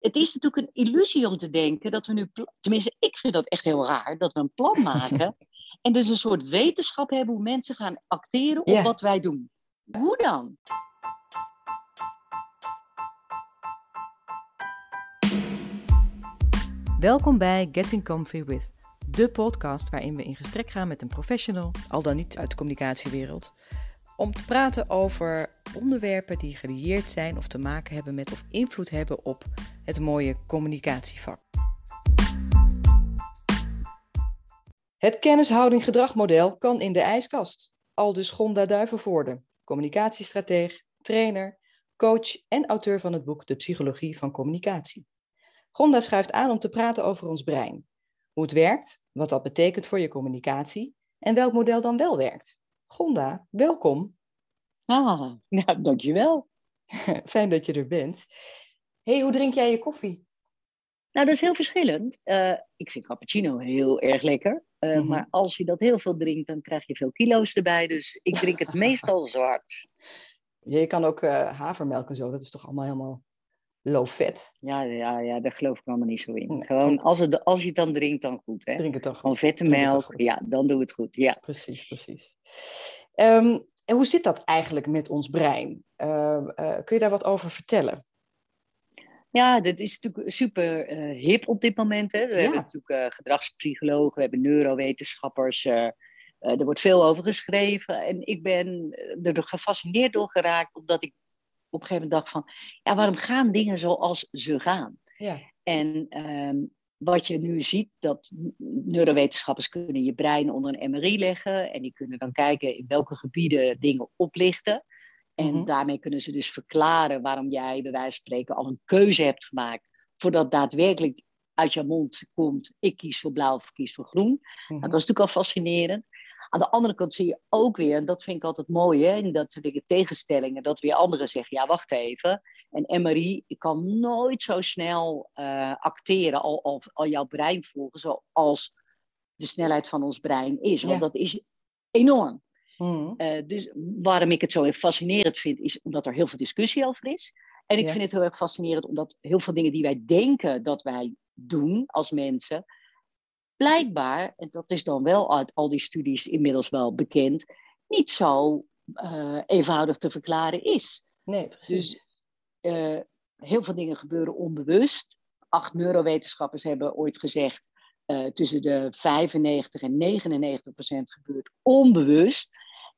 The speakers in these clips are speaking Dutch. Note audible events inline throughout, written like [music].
het is natuurlijk een illusie om te denken dat we nu, tenminste, ik vind dat echt heel raar, dat we een plan [laughs] maken en dus een soort wetenschap hebben hoe mensen gaan acteren op wat wij doen. Hoe dan? Welkom bij Getting Comfy With, de podcast waarin we in gesprek gaan met een professional, al dan niet uit de communicatiewereld, om te praten over onderwerpen die gelieerd zijn of te maken hebben met of invloed hebben op het mooie communicatievak. Het kennishouding-gedragmodel kan in de ijskast. Aldus Gonda Duivenvoorde, communicatiestrateeg, trainer, coach en auteur van het boek De Psychologie van Communicatie. Gonda schuift aan om te praten over ons brein. Hoe het werkt, wat dat betekent voor je communicatie en welk model dan wel werkt. Gonda, welkom. Ah, nou, dankjewel. [laughs] Fijn dat je er bent. hey, hoe drink jij je koffie? Nou, dat is heel verschillend. Uh, ik vind cappuccino heel erg lekker. Uh, mm -hmm. Maar als je dat heel veel drinkt, dan krijg je veel kilo's erbij. Dus ik drink het [laughs] meestal zwart. Je kan ook uh, havermelk en zo. Dat is toch allemaal helemaal low fat? Ja, ja, ja daar geloof ik allemaal niet zo in. Nee. Gewoon, als, het, als je het dan drinkt, dan goed. Hè? Drink het dan goed. Gewoon vette melk. Ja, dan doe het goed. Ja. Precies, precies. Um, en hoe zit dat eigenlijk met ons brein? Uh, uh, kun je daar wat over vertellen? Ja, dit is natuurlijk super uh, hip op dit moment. Hè. We ja. hebben natuurlijk gedragspsychologen, we hebben neurowetenschappers. er wordt veel over geschreven. En ik ben er gefascineerd door geraakt, omdat ik op een gegeven moment dacht van... Ja, waarom gaan dingen zoals ze gaan? Ja. En um, wat je nu ziet, dat neurowetenschappers kunnen je brein onder een MRI leggen en die kunnen dan kijken in welke gebieden dingen oplichten. En mm -hmm. daarmee kunnen ze dus verklaren waarom jij bij wijze van spreken al een keuze hebt gemaakt voordat daadwerkelijk uit je mond komt, ik kies voor blauw of ik kies voor groen. Mm -hmm. nou, dat is natuurlijk al fascinerend. Aan de andere kant zie je ook weer, en dat vind ik altijd mooi, hè, in dat soort tegenstellingen, dat weer anderen zeggen, ja wacht even, en MRI kan nooit zo snel uh, acteren, al, al, al jouw brein volgen, zoals de snelheid van ons brein is. Want ja. dat is enorm. Mm. Uh, dus waarom ik het zo fascinerend vind, is omdat er heel veel discussie over is. En ik ja. vind het heel erg fascinerend omdat heel veel dingen die wij denken dat wij doen als mensen, blijkbaar, en dat is dan wel uit al die studies inmiddels wel bekend, niet zo uh, eenvoudig te verklaren is. Nee, precies. Dus uh, heel veel dingen gebeuren onbewust. Acht neurowetenschappers hebben ooit gezegd, uh, tussen de 95 en 99 procent gebeurt onbewust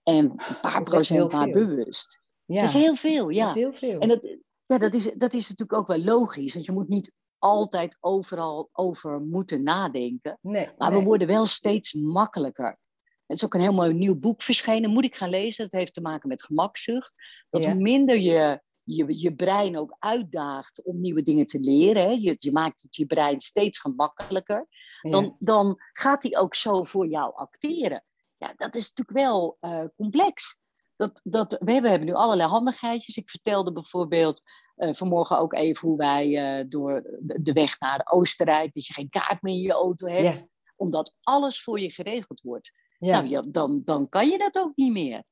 en een paar procent maar bewust. Ja. Dat is heel veel, ja. Dat is heel veel. En dat, ja, dat, is, dat is natuurlijk ook wel logisch, want je moet niet altijd overal over moeten nadenken. Nee, maar nee. we worden wel steeds makkelijker. Het is ook een heel mooi nieuw boek verschenen, moet ik gaan lezen. Dat heeft te maken met gemakzucht. Dat Ja. hoe minder je, je je brein ook uitdaagt om nieuwe dingen te leren, hè, je, je maakt het je brein steeds gemakkelijker, Ja. dan, dan gaat hij ook zo voor jou acteren. Ja, dat is natuurlijk wel eh, complex. Dat, dat, we hebben nu allerlei handigheidjes. Ik vertelde bijvoorbeeld eh, vanmorgen ook even hoe wij eh, door de, weg naar Oostenrijk, dat je geen kaart meer in je auto hebt, omdat alles voor je geregeld wordt. Ja. Nou, dan, dan kan je dat ook niet meer.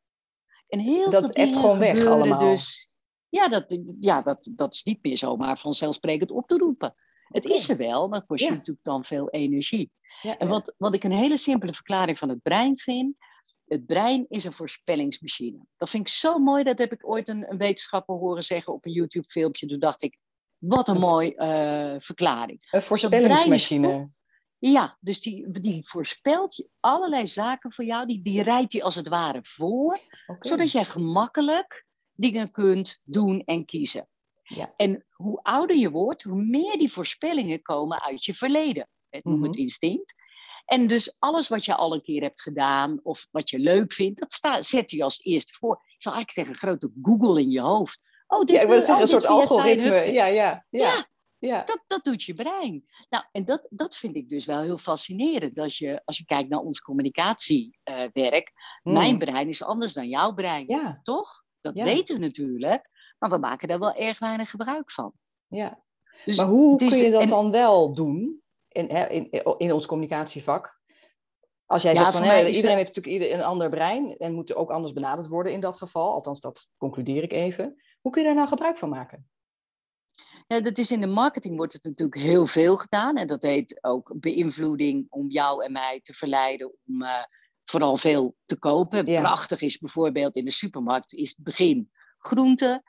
En heel Dat veel dingen gewoon weg allemaal. Dus, ja, dat, ja dat, dat is niet meer zomaar vanzelfsprekend op te roepen. Het is er wel, maar het kost je Ja. natuurlijk dan veel energie. Ja, En wat, wat ik een hele simpele verklaring van het brein vind. Het brein is een voorspellingsmachine. Dat vind ik zo mooi. Dat heb ik ooit een, een wetenschapper horen zeggen op een YouTube-filmpje. Toen dacht ik, wat een mooi eh, verklaring. Een voorspellingsmachine. goed. Ja, dus die, die voorspelt allerlei zaken voor jou. Die, die rijdt hij als het ware voor. Zodat jij gemakkelijk dingen kunt doen en kiezen. Ja. En hoe ouder je wordt, hoe meer die voorspellingen komen uit je verleden. Het noem het Mhm. instinct. En dus alles wat je al een keer hebt gedaan of wat je leuk vindt, dat sta, zet je als eerste voor. Ik zou eigenlijk zeggen, een grote Google in je hoofd. Oh, dit Ja, ik wil zeggen, oh, een soort fijn, algoritme. Ja, ja, ja. Ja, ja. dat, dat doet je brein. Nou, en dat, dat vind ik dus wel heel fascinerend. Als je, als je kijkt naar ons communicatiewerk. Hmm. Mijn brein is anders dan jouw brein. Ja, Toch? Dat Ja. weten we natuurlijk. Maar we maken daar wel erg weinig gebruik van. ja. Dus Maar hoe kun je dat en- dan wel doen in, in, in ons communicatievak? Als jij Ja, zegt van iedereen heeft natuurlijk ieder een ander brein en moet ook anders benaderd worden in dat geval. Althans, dat concludeer ik even. Hoe kun je daar nou gebruik van maken? Ja, dat is in de marketing wordt het natuurlijk heel veel gedaan. En dat heet ook beïnvloeding om jou en mij te verleiden om uh, vooral veel te kopen. Prachtig is bijvoorbeeld in de supermarkt is het begin groente.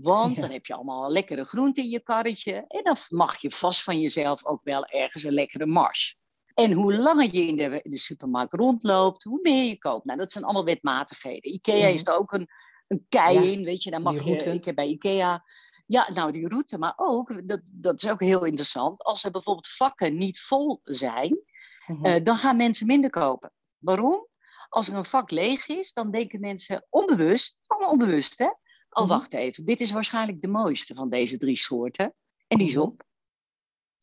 Want dan heb je allemaal lekkere groenten in je karretje. En dan mag je vast van jezelf ook wel ergens een lekkere mars. En hoe langer je in de, in de supermarkt rondloopt, hoe meer je koopt. Nou, dat zijn allemaal wetmatigheden. IKEA mhm. is er ook een, een kei in, weet je. Dan mag je, ik heb bij IKEA ja, nou die route, maar ook, dat, dat is ook heel interessant, als er bijvoorbeeld vakken niet vol zijn, mhm. eh, dan gaan mensen minder kopen. Waarom? Als er een vak leeg is, dan denken mensen onbewust, allemaal onbewust hè, oh mhm. wacht even, dit is waarschijnlijk de mooiste van deze drie soorten. En die is mhm. op.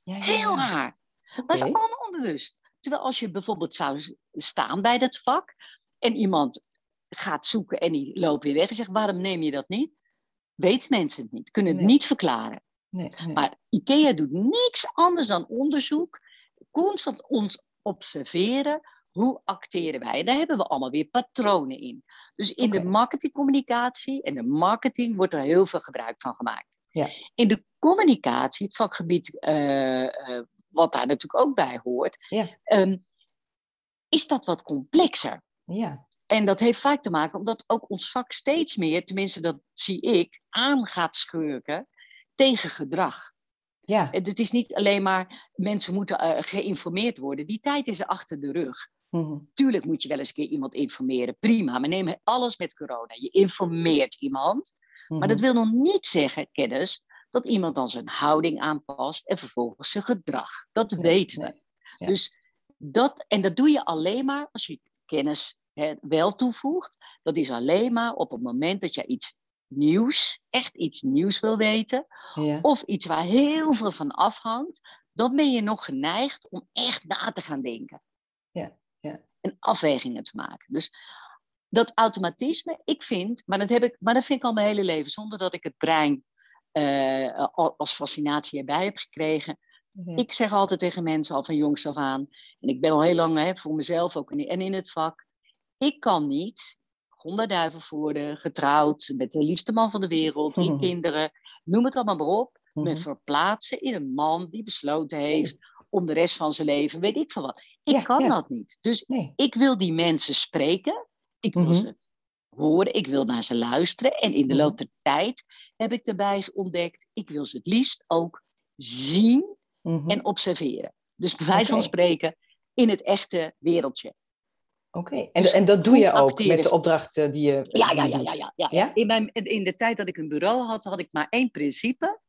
Ja, ja, Heel raar. Dat is allemaal onbewust. Terwijl als je bijvoorbeeld zou staan bij dat vak en iemand gaat zoeken en die loopt weer weg en zegt waarom neem je dat niet? weten mensen het niet, kunnen het niet verklaren. Nee, Maar IKEA doet niks anders dan onderzoek, constant ons observeren. Hoe acteren wij? Daar hebben we allemaal weer patronen in. Dus in de marketingcommunicatie en de marketing wordt er heel veel gebruik van gemaakt. Ja. In de communicatie, het vakgebied uh, uh, wat daar natuurlijk ook bij hoort, ja. um, is dat wat complexer. Ja. En dat heeft vaak te maken omdat ook ons vak steeds meer, tenminste dat zie ik, aan gaat schurken tegen gedrag. Ja. Het is niet alleen maar mensen moeten uh, geïnformeerd worden. Die tijd is er achter de rug. Mm Tuurlijk moet je wel eens een keer iemand informeren. Prima, maar neem alles met corona. Je informeert iemand. Maar dat mhm. wil nog niet zeggen, kennis, dat iemand dan zijn houding aanpast en vervolgens zijn gedrag. Dat weten we. Dus dat, en dat doe je alleen maar als je kennis wel toevoegt, dat is alleen maar op het moment dat je iets nieuws, echt iets nieuws wil weten, ja. of iets waar heel veel van afhangt, dan ben je nog geneigd om echt na te gaan denken. Ja. En afwegingen te maken. Dus dat automatisme, ik vind, maar dat, heb ik, maar dat vind ik al mijn hele leven, zonder dat ik het brein uh, als fascinatie erbij heb gekregen. Ik zeg altijd tegen mensen al van jongs af aan, en ik ben al heel lang hè, voor mezelf ook en in het vak, ik kan niet honderdduiven getrouwd, met de liefste man van de wereld, drie kinderen, noem het allemaal maar op, me mhm. verplaatsen in een man die besloten heeft om de rest van zijn leven, weet ik van wat. Ik kan dat niet. Dus ik wil die mensen spreken, ik wil mhm. ze horen, ik wil naar ze luisteren. En in de mhm. loop der tijd heb ik erbij ontdekt, ik wil ze het liefst ook zien en observeren. Dus bij wijze van spreken in het echte wereldje. Oké, en, dus en dat doe je ook met de opdrachten die je. Ja, ja, ja, ja, ja, ja. In, mijn, in de tijd dat ik een bureau had, had ik maar één principe.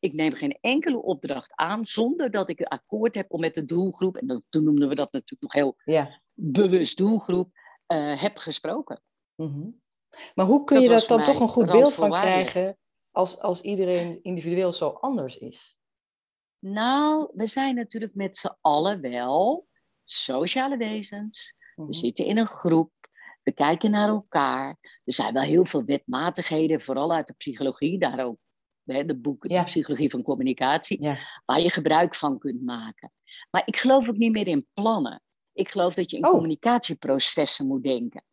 Ik neem geen enkele opdracht aan zonder dat ik een akkoord heb om met de doelgroep, en toen noemden we dat natuurlijk nog heel ja. bewust doelgroep, uh, heb gesproken. Mm Maar hoe kun je daar dan toch een goed beeld van krijgen als, als iedereen individueel zo anders is? Nou, we zijn natuurlijk met z'n allen wel sociale wezens we mhm. zitten in een groep. We kijken naar elkaar. Er zijn wel heel veel wetmatigheden, vooral uit de psychologie, daar ook hè, de boeken de Psychologie van Communicatie, waar je gebruik van kunt maken. Maar ik geloof ook niet meer in plannen. Ik geloof dat je in oh. communicatieprocessen moet denken.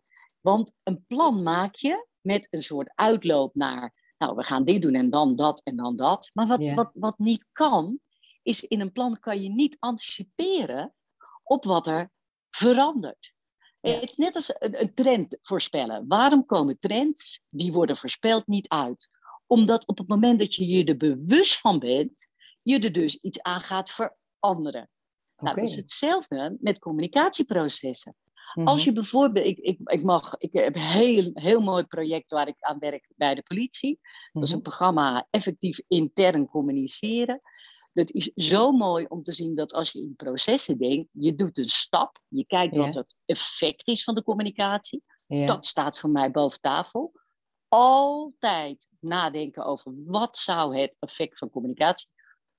Want een plan maak je met een soort uitloop naar, nou, we gaan dit doen en dan dat en dan dat. Maar wat, wat, wat niet kan, is in een plan kan je niet anticiperen op wat er verandert. Het is net als een, trend voorspellen. Waarom komen trends die worden voorspeld niet uit? Omdat op het moment dat je je er bewust van bent, je er dus iets aan gaat veranderen. Nou, dat is hetzelfde met communicatieprocessen. Als mhm. je bijvoorbeeld, ik, ik, ik, mag, ik heb een heel, heel mooi project waar ik aan werk bij de politie. Dat is een mhm. programma effectief intern communiceren. Het is zo mooi om te zien dat als je in processen denkt, je doet een stap, je kijkt wat het effect is van de communicatie. Dat staat voor mij boven tafel. Altijd nadenken over wat zou het effect van communicatie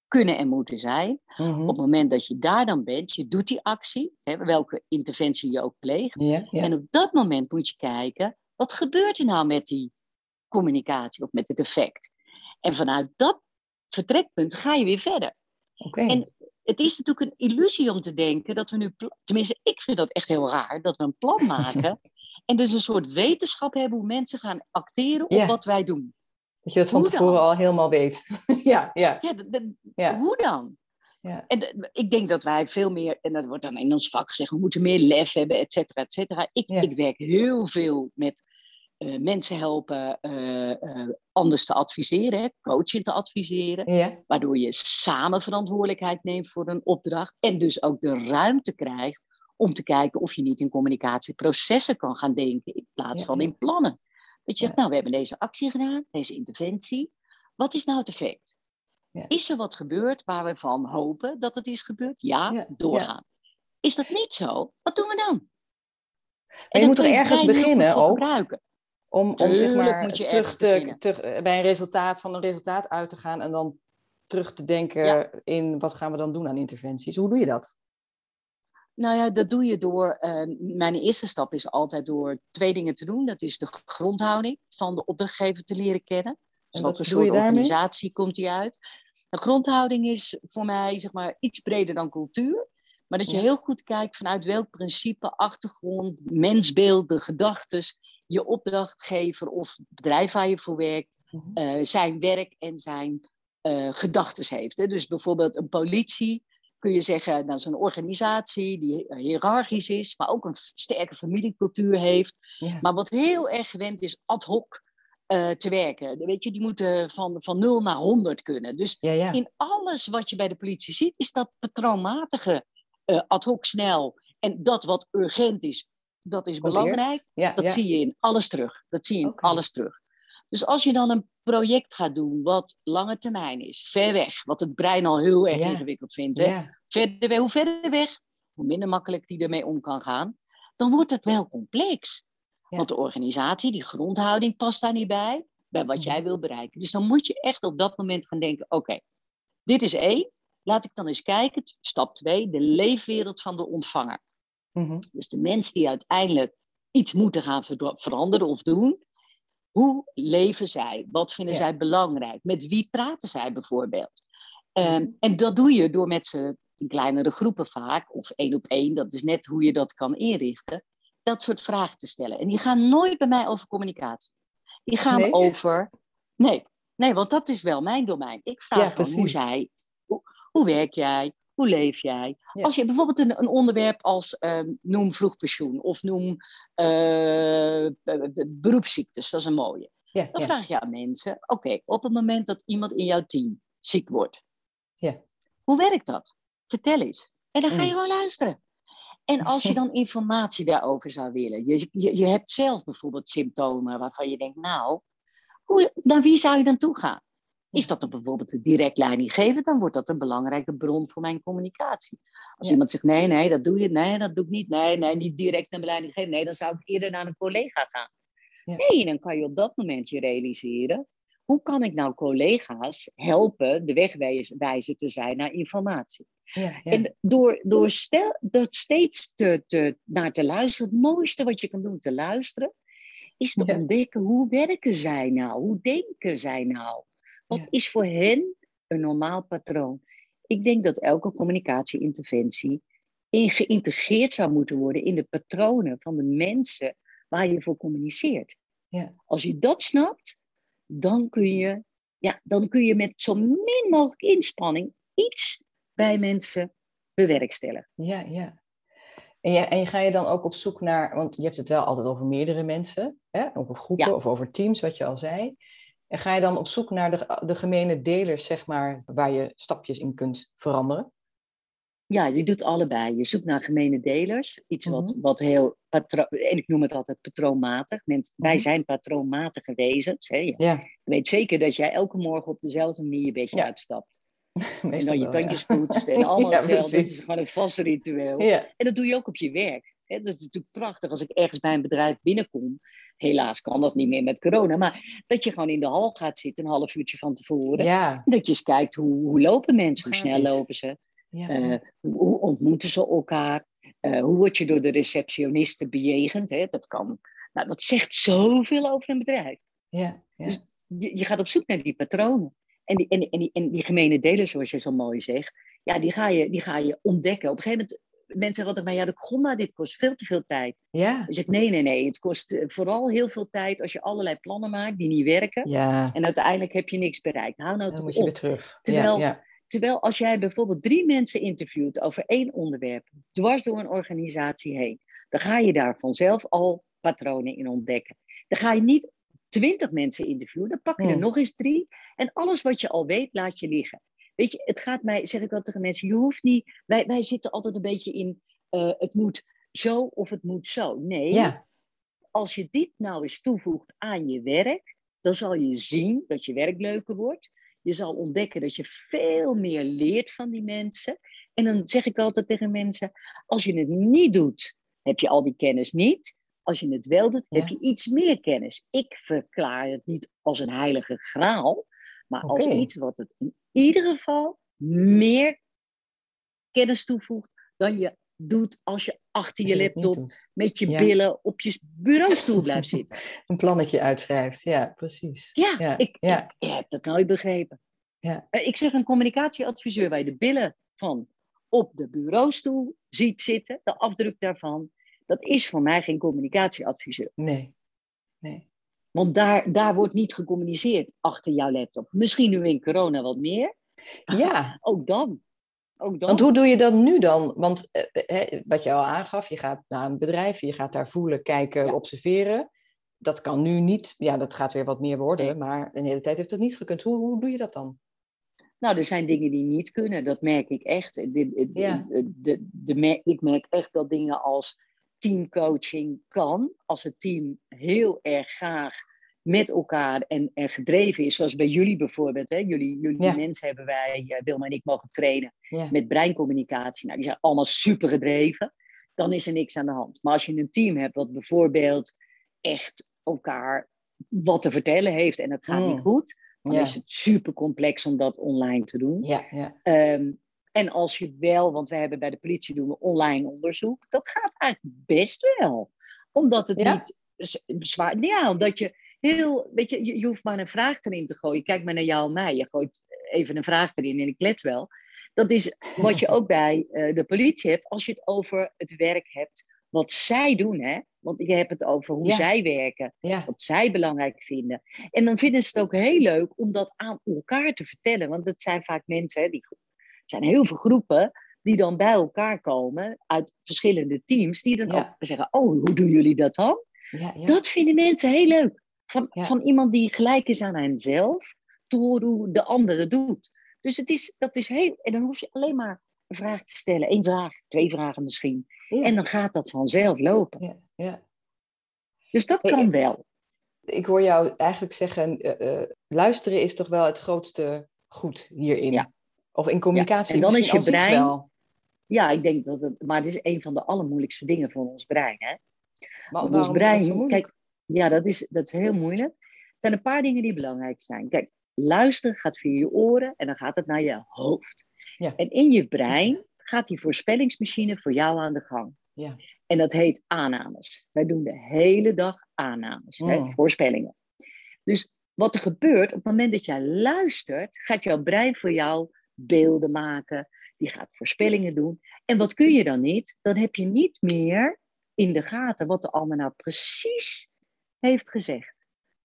kunnen en moeten zijn. Mhm. Op het moment dat je daar dan bent, je doet die actie, hè, welke interventie je ook pleegt. En op dat moment moet je kijken, wat gebeurt er nou met die communicatie of met het effect? En vanuit dat vertrekpunt ga je weer verder. Okay. En het is natuurlijk een illusie om te denken dat we nu, tenminste, ik vind dat echt heel raar, dat we een plan [laughs] maken en dus een soort wetenschap hebben hoe mensen gaan acteren op wat wij doen. Dat je dat van tevoren dan? al helemaal weet. [laughs] ja, ja, Ja, hoe dan? Ja. En ik denk dat wij veel meer, en dat wordt dan in ons vak gezegd, we moeten meer lef hebben, et cetera, et cetera. Ik, ik werk heel veel met eh, mensen helpen eh, eh, anders te adviseren, hè, coaching te adviseren. ja. Waardoor je samen verantwoordelijkheid neemt voor een opdracht. En dus ook de ruimte krijgt om te kijken of je niet in communicatieprocessen kan gaan denken in plaats Ja, van in plannen. Dat je zegt, nou we hebben deze actie gedaan, deze interventie. Wat is nou het effect? Is er wat gebeurd waar we van hopen dat het is gebeurd? Ja, doorgaan. Is dat niet zo? Wat doen we dan? je dat moet je ergens beginnen ook? gebruiken. Om, om zeg maar je terug te, eh, bij een resultaat, van een resultaat uit te gaan en dan terug te denken Ja. in wat gaan we dan doen aan interventies. Hoe doe je dat? Nou ja, dat doe je door. eh, mijn eerste stap is altijd door twee dingen te doen. Dat is de grondhouding van de opdrachtgever te leren kennen. Dus En wat voor soort organisatie komt die uit? Een grondhouding is voor mij zeg maar, iets breder dan cultuur. Maar dat je Ja. heel goed kijkt vanuit welk principe, achtergrond, mensbeeld, de gedachten, je opdrachtgever of het bedrijf waar je voor werkt, Mhm. eh, zijn werk en zijn eh gedachten heeft. Hè? Dus bijvoorbeeld een politie, kun je zeggen, dat is een organisatie die hiërarchisch is, maar ook een sterke familiecultuur heeft. Ja. Maar wat heel erg gewend is ad hoc eh, te werken. Weet je, die moeten van, van 0 naar 100 kunnen. Dus Ja, ja. in alles wat je bij de politie ziet, is dat patroonmatige eh, ad hoc snel. En dat wat urgent is, dat is Komt belangrijk. Dat zie je in alles terug. Dat zie je in alles terug. Dus als je dan een project gaat doen wat lange termijn is, ver weg, wat het brein al heel erg Ja. ingewikkeld vindt, hè? Ja, Verder, weg- hoe verder weg, hoe minder makkelijk die ermee om kan gaan, dan wordt het wel complex. Ja. Want de organisatie, die grondhouding past daar niet bij, bij wat Mhm. jij wil bereiken. Dus dan moet je echt op dat moment gaan denken, oké, dit is één, laat ik dan eens kijken, stap twee, de leefwereld van de ontvanger. Mhm. Dus de mensen die uiteindelijk iets moeten gaan ver- veranderen of doen. Hoe leven zij? Wat vinden Ja. zij belangrijk? Met wie praten zij bijvoorbeeld? Mhm. Ehm, en dat doe je door met ze in kleinere groepen vaak, of één op één, dat is net hoe je dat kan inrichten, dat soort vragen te stellen. En die gaan nooit bij mij over communicatie. Die gaan Nee? over. Nee, nee, want dat is wel mijn domein. Ik vraag Ja, van hoe zij, hoe, hoe werk jij? Hoe leef jij? Ja. Als je bijvoorbeeld een, een onderwerp als ehm, noem vroegpensioen of noem be- beroepsziektes, dat is een mooie. Ja, Dan vraag je aan mensen: oké, op het moment dat iemand in jouw team ziek wordt, Ja. hoe werkt dat? Vertel eens. En dan ga je Mm. gewoon luisteren. En als je dan [laughs] informatie daarover zou willen, je, je, je hebt zelf bijvoorbeeld symptomen waarvan je denkt, nou, hoe, naar wie zou je dan toe gaan? Is dat dan bijvoorbeeld direct leidinggever, dan wordt dat een belangrijke bron voor mijn communicatie. Als Ja. iemand zegt, nee, nee, dat doe je, nee, dat doe ik niet, nee, nee, niet direct naar mijn leidinggever, nee, dan zou ik eerder naar een collega gaan. Ja. Nee, dan kan je op dat moment je realiseren, hoe kan ik nou collega's helpen de wegwijzer te zijn naar informatie? Ja, ja. En door, door stel, dat steeds te, te, naar te luisteren, het mooiste wat je kan doen te luisteren, is te Ja. ontdekken hoe werken zij nou? Hoe denken zij nou? Wat Ja. is voor hen een normaal patroon? Ik denk dat elke communicatieinterventie in geïntegreerd zou moeten worden in de patronen van de mensen waar je voor communiceert. Ja. Als je dat snapt, dan kun je, ja, dan kun je met zo min mogelijk inspanning iets bij mensen bewerkstelligen. Ja, ja. En, je, en ga je dan ook op zoek naar, want je hebt het wel altijd over meerdere mensen, hè? over groepen Ja. of over teams, wat je al zei. En ga je dan op zoek naar de, de gemene delers, zeg maar, waar je stapjes in kunt veranderen? Ja, je doet allebei. Je zoekt naar gemene delers. Iets wat, Mhm. wat heel en ik noem het altijd patroonmatig. Mensen, Wij Mhm. zijn patroonmatige wezens. Hè? Je weet zeker dat jij elke morgen op dezelfde manier je bedje Ja. uitstapt. [laughs] en meestal dan je wel, ja. tandjes poetst en [laughs] allemaal Ja, hetzelfde. Het is gewoon een vast ritueel. En dat doe je ook op je werk. Hè? Dat is natuurlijk prachtig als ik ergens bij een bedrijf binnenkom. Helaas kan dat niet meer met corona. Maar dat je gewoon in de hal gaat zitten een half uurtje van tevoren. ja, Dat je eens kijkt hoe, hoe lopen mensen, hoe snel lopen ze. ja. Eh, hoe, ontmoeten ze elkaar? Eh, hoe word je door de receptionisten bejegend? Hè? Dat kan. Nou, dat zegt zoveel over een bedrijf. ja, ja. dus- Je, je gaat op zoek naar die patronen. En die, en, die- en, die, en die gemene delen, zoals je zo mooi zegt, ja, die ga je, die ga je ontdekken. Op een gegeven moment mensen zeggen altijd, maar ja, de Gronda, dit kost veel te veel tijd. Ja. Ik zeg, nee, nee, nee. Het kost eh, vooral heel veel tijd als je allerlei plannen maakt die niet werken. Ja, En uiteindelijk heb je niks bereikt. Hou nou toch moet je op. weer terug. Terwijl- ja, ja. Terwijl als jij bijvoorbeeld drie mensen interviewt over één onderwerp, dwars door een organisatie heen, dan ga je daar vanzelf al patronen in ontdekken. Dan ga je niet twintig mensen interviewen, dan pak je er Hmm. nog eens drie. En alles wat je al weet, laat je liggen. Weet je, het gaat mij, zeg ik altijd tegen mensen, je hoeft niet, wij, wij zitten altijd een beetje in, eh, het moet zo of het moet zo. Nee, ja. als je dit nou eens toevoegt aan je werk, dan zal je zien dat je werk leuker wordt. Je zal ontdekken dat je veel meer leert van die mensen. En dan zeg ik altijd tegen mensen: als je het niet doet, heb je al die kennis niet. Als je het wel doet, heb je iets meer kennis. Ik verklaar het niet als een heilige graal, maar als iets wat het in ieder geval meer kennis toevoegt dan je doet als je achter je laptop met je Ja. billen op je bureaustoel blijft [laughs] zitten. Een plannetje uitschrijft, ja, precies. Ja, Ja, ik, ja. ik heb dat nooit begrepen. Ja. Eh, Ik zeg een communicatieadviseur waar je de billen van op de bureaustoel ziet zitten, de afdruk daarvan, dat is voor mij geen communicatieadviseur. Nee. Want daar, daar wordt niet gecommuniceerd achter jouw laptop. Misschien nu in corona wat meer. Ja, Ook dan. Ook dan. want hoe doe je dat nu dan? Want eh, eh, wat je al aangaf, je gaat naar een bedrijf, je gaat daar voelen, kijken, Ja. observeren. Dat kan nu niet, ja, dat gaat weer wat meer worden, Nee. maar een hele tijd heeft dat niet gekund. Hoe, hoe doe je dat dan? Nou, er zijn dingen die niet kunnen, dat merk ik echt. De, de, Ja. de, de, ik merk echt dat dingen als teamcoaching kan. Als het team heel erg graag met elkaar en, en gedreven is, zoals bij jullie bijvoorbeeld. Hè? Jullie, jullie Ja. mensen hebben wij, eh, Wilma en ik, mogen trainen Ja, met breincommunicatie. Nou, die zijn allemaal super gedreven. Dan is er niks aan de hand. Maar als je een team hebt wat bijvoorbeeld echt elkaar wat te vertellen heeft en het gaat Mm. niet goed, dan ja, is het super complex om dat online te doen. ja, ja. Ehm, en als je wel, want we hebben bij de politie doen we online onderzoek, dat gaat eigenlijk best wel. Omdat het Ja? niet zwaar. Ja, omdat je heel, weet je, je, je hoeft maar een vraag erin te gooien. Kijk maar naar jou en mij. Je gooit even een vraag erin en ik let wel. Dat is wat je ook bij eh, de politie hebt als je het over het werk hebt wat zij doen, hè? Want je hebt het over hoe Ja. zij werken ja. wat zij belangrijk vinden. En dan vinden ze het ook heel leuk om dat aan elkaar te vertellen. Want het zijn vaak mensen, hè, die, zijn heel veel groepen die dan bij elkaar komen uit verschillende teams, die dan Ja. ook zeggen, oh, hoe doen jullie dat dan? ja, ja. Dat vinden mensen heel leuk. Van, van iemand die gelijk is aan henzelf, te horen hoe de andere doet. Dus het is, dat is heel, en dan hoef je alleen maar een vraag te stellen. Eén vraag, twee vragen misschien. En dan gaat dat vanzelf lopen. ja, ja. Dus dat Hey, kan wel. Ik hoor jou eigenlijk zeggen, eh, eh, luisteren is toch wel het grootste goed hierin. Ja. Of in communicatie en dan is je brein- wel. Ja, ik denk dat het, maar het is een van de allermoeilijkste dingen voor ons brein. Hè? Waarom ons brein, kijk, ja, dat is, dat is heel moeilijk. Er zijn een paar dingen die belangrijk zijn. Kijk, luisteren gaat via je oren en dan gaat het naar je hoofd. Ja. En in je brein gaat die voorspellingsmachine voor jou aan de gang. Ja. En dat heet aannames. Wij doen de hele dag aannames, hè, Mm. voorspellingen. Dus wat er gebeurt, op het moment dat jij luistert, gaat jouw brein voor jou beelden maken. Die gaat voorspellingen doen. En wat kun je dan niet? Dan heb je niet meer in de gaten wat de ander nou precies heeft gezegd.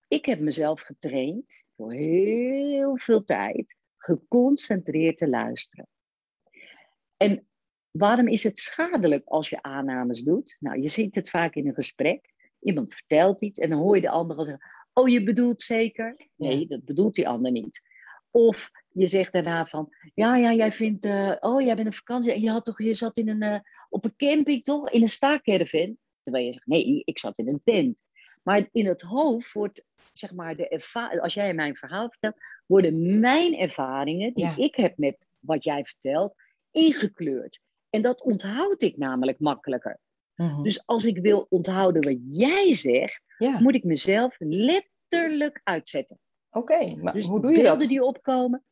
Ik heb mezelf getraind voor heel veel tijd geconcentreerd te luisteren. En waarom is het schadelijk als je aannames doet? Nou, je ziet het vaak in een gesprek. Iemand vertelt iets en dan hoor je de ander al zeggen: Oh, je bedoelt zeker? Nee, dat bedoelt die ander niet. Of je zegt daarna van: Ja, ja, jij vindt, eh, oh, jij bent op vakantie en je, had toch, je zat in een, eh, op een camping toch? In een staakcaravan? Terwijl je zegt: Nee, ik zat in een tent. Maar in het hoofd wordt, zeg maar, de als jij mijn verhaal vertelt, worden mijn ervaringen, die Ja. ik heb met wat jij vertelt, ingekleurd. En dat onthoud ik namelijk makkelijker. Mhm. Dus als ik wil onthouden wat jij zegt, ja, moet ik mezelf letterlijk uitzetten. oké. Maar Dus hoe doe je beelden dat? die opkomen,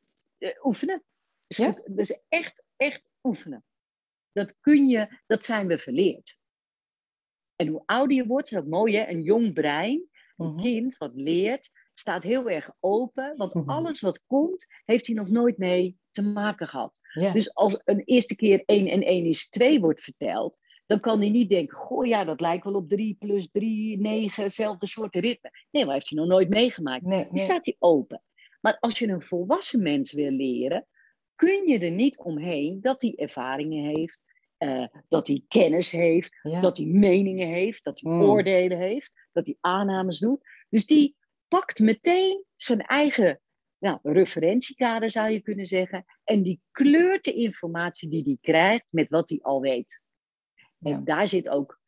oefenen. Is Ja? Dat is echt, echt oefenen. Dat kun je, dat zijn we verleerd. En hoe ouder je wordt, is dat mooi hè, een jong brein, een Mhm. kind wat leert, staat heel erg open. Want Mhm. alles wat komt, heeft hij nog nooit mee te maken gehad. Dus als een eerste keer 1 en 1 is 2 wordt verteld, dan kan hij niet denken, goh ja, dat lijkt wel op 3 plus 3, 9, hetzelfde soort ritme. Nee, maar heeft hij nog nooit meegemaakt. Nee, Dan staat hij open. Maar als je een volwassen mens wil leren, kun je er niet omheen dat hij ervaringen heeft, uh, dat hij kennis heeft, dat hij meningen heeft, dat hij mm. oordelen heeft, dat hij aannames doet. Dus die pakt meteen zijn eigen nou, referentiekader, zou je kunnen zeggen, en die kleurt de informatie die hij krijgt met wat hij al weet. En daar zit ook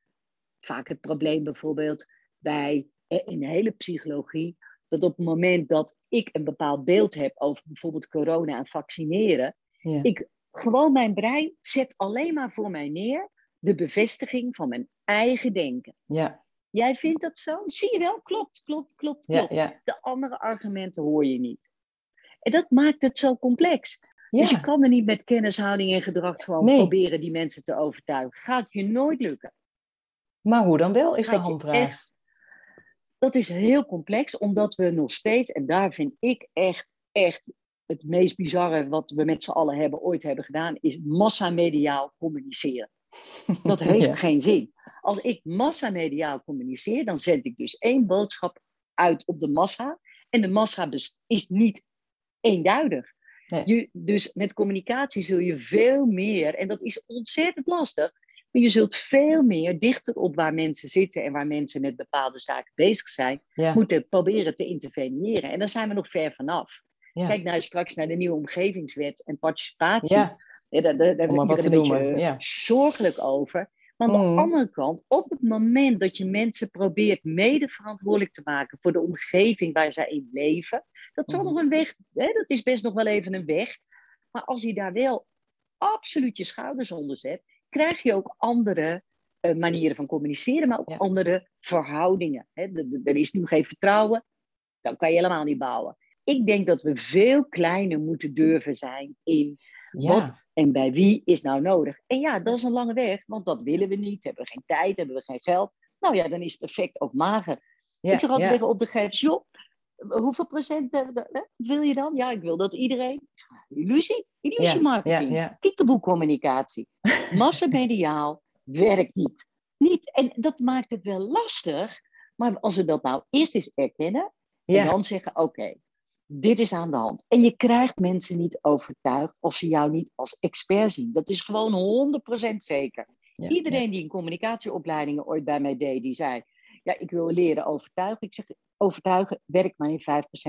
vaak het probleem bijvoorbeeld bij eh, in de hele psychologie, dat op het moment dat ik een bepaald beeld heb over bijvoorbeeld corona en vaccineren, ik gewoon mijn brein zet alleen maar voor mij neer de bevestiging van mijn eigen denken. Ja. Jij vindt dat zo? Zie je wel? Klopt, klopt, klopt, klopt. Ja, De andere argumenten hoor je niet. En dat maakt het zo complex. Dus je kan er niet met kennishouding en gedrag gewoon proberen die mensen te overtuigen. Gaat je nooit lukken. Maar hoe dan wel, is de hamvraag. Dat is heel complex, omdat we nog steeds, en daar vind ik echt, echt het meest bizarre wat we met z'n allen hebben, ooit hebben gedaan, is massamediaal communiceren. [laughs] Dat heeft geen zin. Als ik massamediaal communiceer, dan zend ik dus één boodschap uit op de massa. En de massa is niet eenduidig. Je, dus met communicatie zul je veel meer, en dat is ontzettend lastig, maar je zult veel meer dichter op waar mensen zitten en waar mensen met bepaalde zaken bezig zijn, moeten proberen te interveneren. En daar zijn we nog ver vanaf. Kijk nou straks naar de nieuwe omgevingswet en participatie. Ja. Ja, daar, daar, daar ben ik een beetje zorgelijk over. Maar aan de mm. andere kant, op het moment dat je mensen probeert mede verantwoordelijk te maken voor de omgeving waar zij in leven, dat zal mm. nog een weg, hè, dat is best nog wel even een weg. Maar als je daar wel absoluut je schouders onder zet, krijg je ook andere uh, manieren van communiceren, maar ook andere verhoudingen. Hè. Er is nu geen vertrouwen, dan kan je helemaal niet bouwen. Ik denk dat we veel kleiner moeten durven zijn in wat en bij wie is nou nodig. En ja, dat is een lange weg, want dat willen we niet. Hebben we geen tijd, hebben we geen geld. Nou ja, dan is het effect ook mager. ik zeg altijd even op de gegevens, joh, hoeveel procent uh, wil je dan? Ja, ik wil dat iedereen. Illusie, illusiemarketing, ja, ja, kikkerboekcommunicatie, [laughs] massamediaal, werkt niet. niet. En dat maakt het wel lastig, maar als we dat nou eerst eens erkennen en dan zeggen: oké, dit is aan de hand. En je krijgt mensen niet overtuigd als ze jou niet als expert zien. Dat is gewoon 100% zeker. Iedereen die een communicatieopleidingen ooit bij mij deed, die zei: Ja, ik wil leren overtuigen. Ik zeg: Overtuigen werkt maar in 5%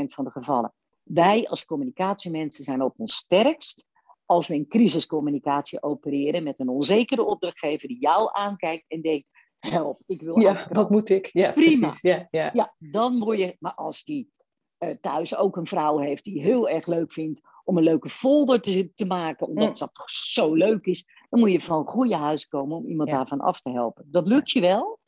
van de gevallen. Wij als communicatiemensen zijn op ons sterkst als we in crisiscommunicatie opereren met een onzekere opdrachtgever die jou aankijkt en denkt: Help, ik wil. Ja, wat moet ik? Ja, Prima. Precies. Ja, ja. ja, dan word je. Maar als die uh, thuis ook een vrouw heeft die heel erg leuk vindt om een leuke folder te, te maken, omdat mm. dat toch zo leuk is, dan moet je van een goede huis komen om iemand daarvan af te helpen. Dat lukt je wel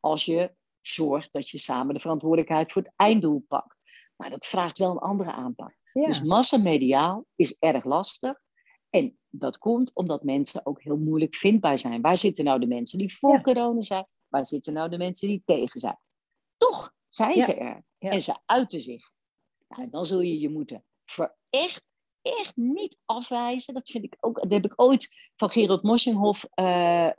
als je zorgt dat je samen de verantwoordelijkheid voor het einddoel pakt. Maar dat vraagt wel een andere aanpak. Dus massamediaal is erg lastig. En dat komt omdat mensen ook heel moeilijk vindbaar zijn. Waar zitten nou de mensen die voor corona zijn? Waar zitten nou de mensen die tegen zijn? Toch zijn ze er. En ze uiten zich. Nou, dan zul je je moeten voor echt, echt niet afwijzen. Dat vind ik ook. Dat heb ik ooit van Gerard Moschinghoff, uh,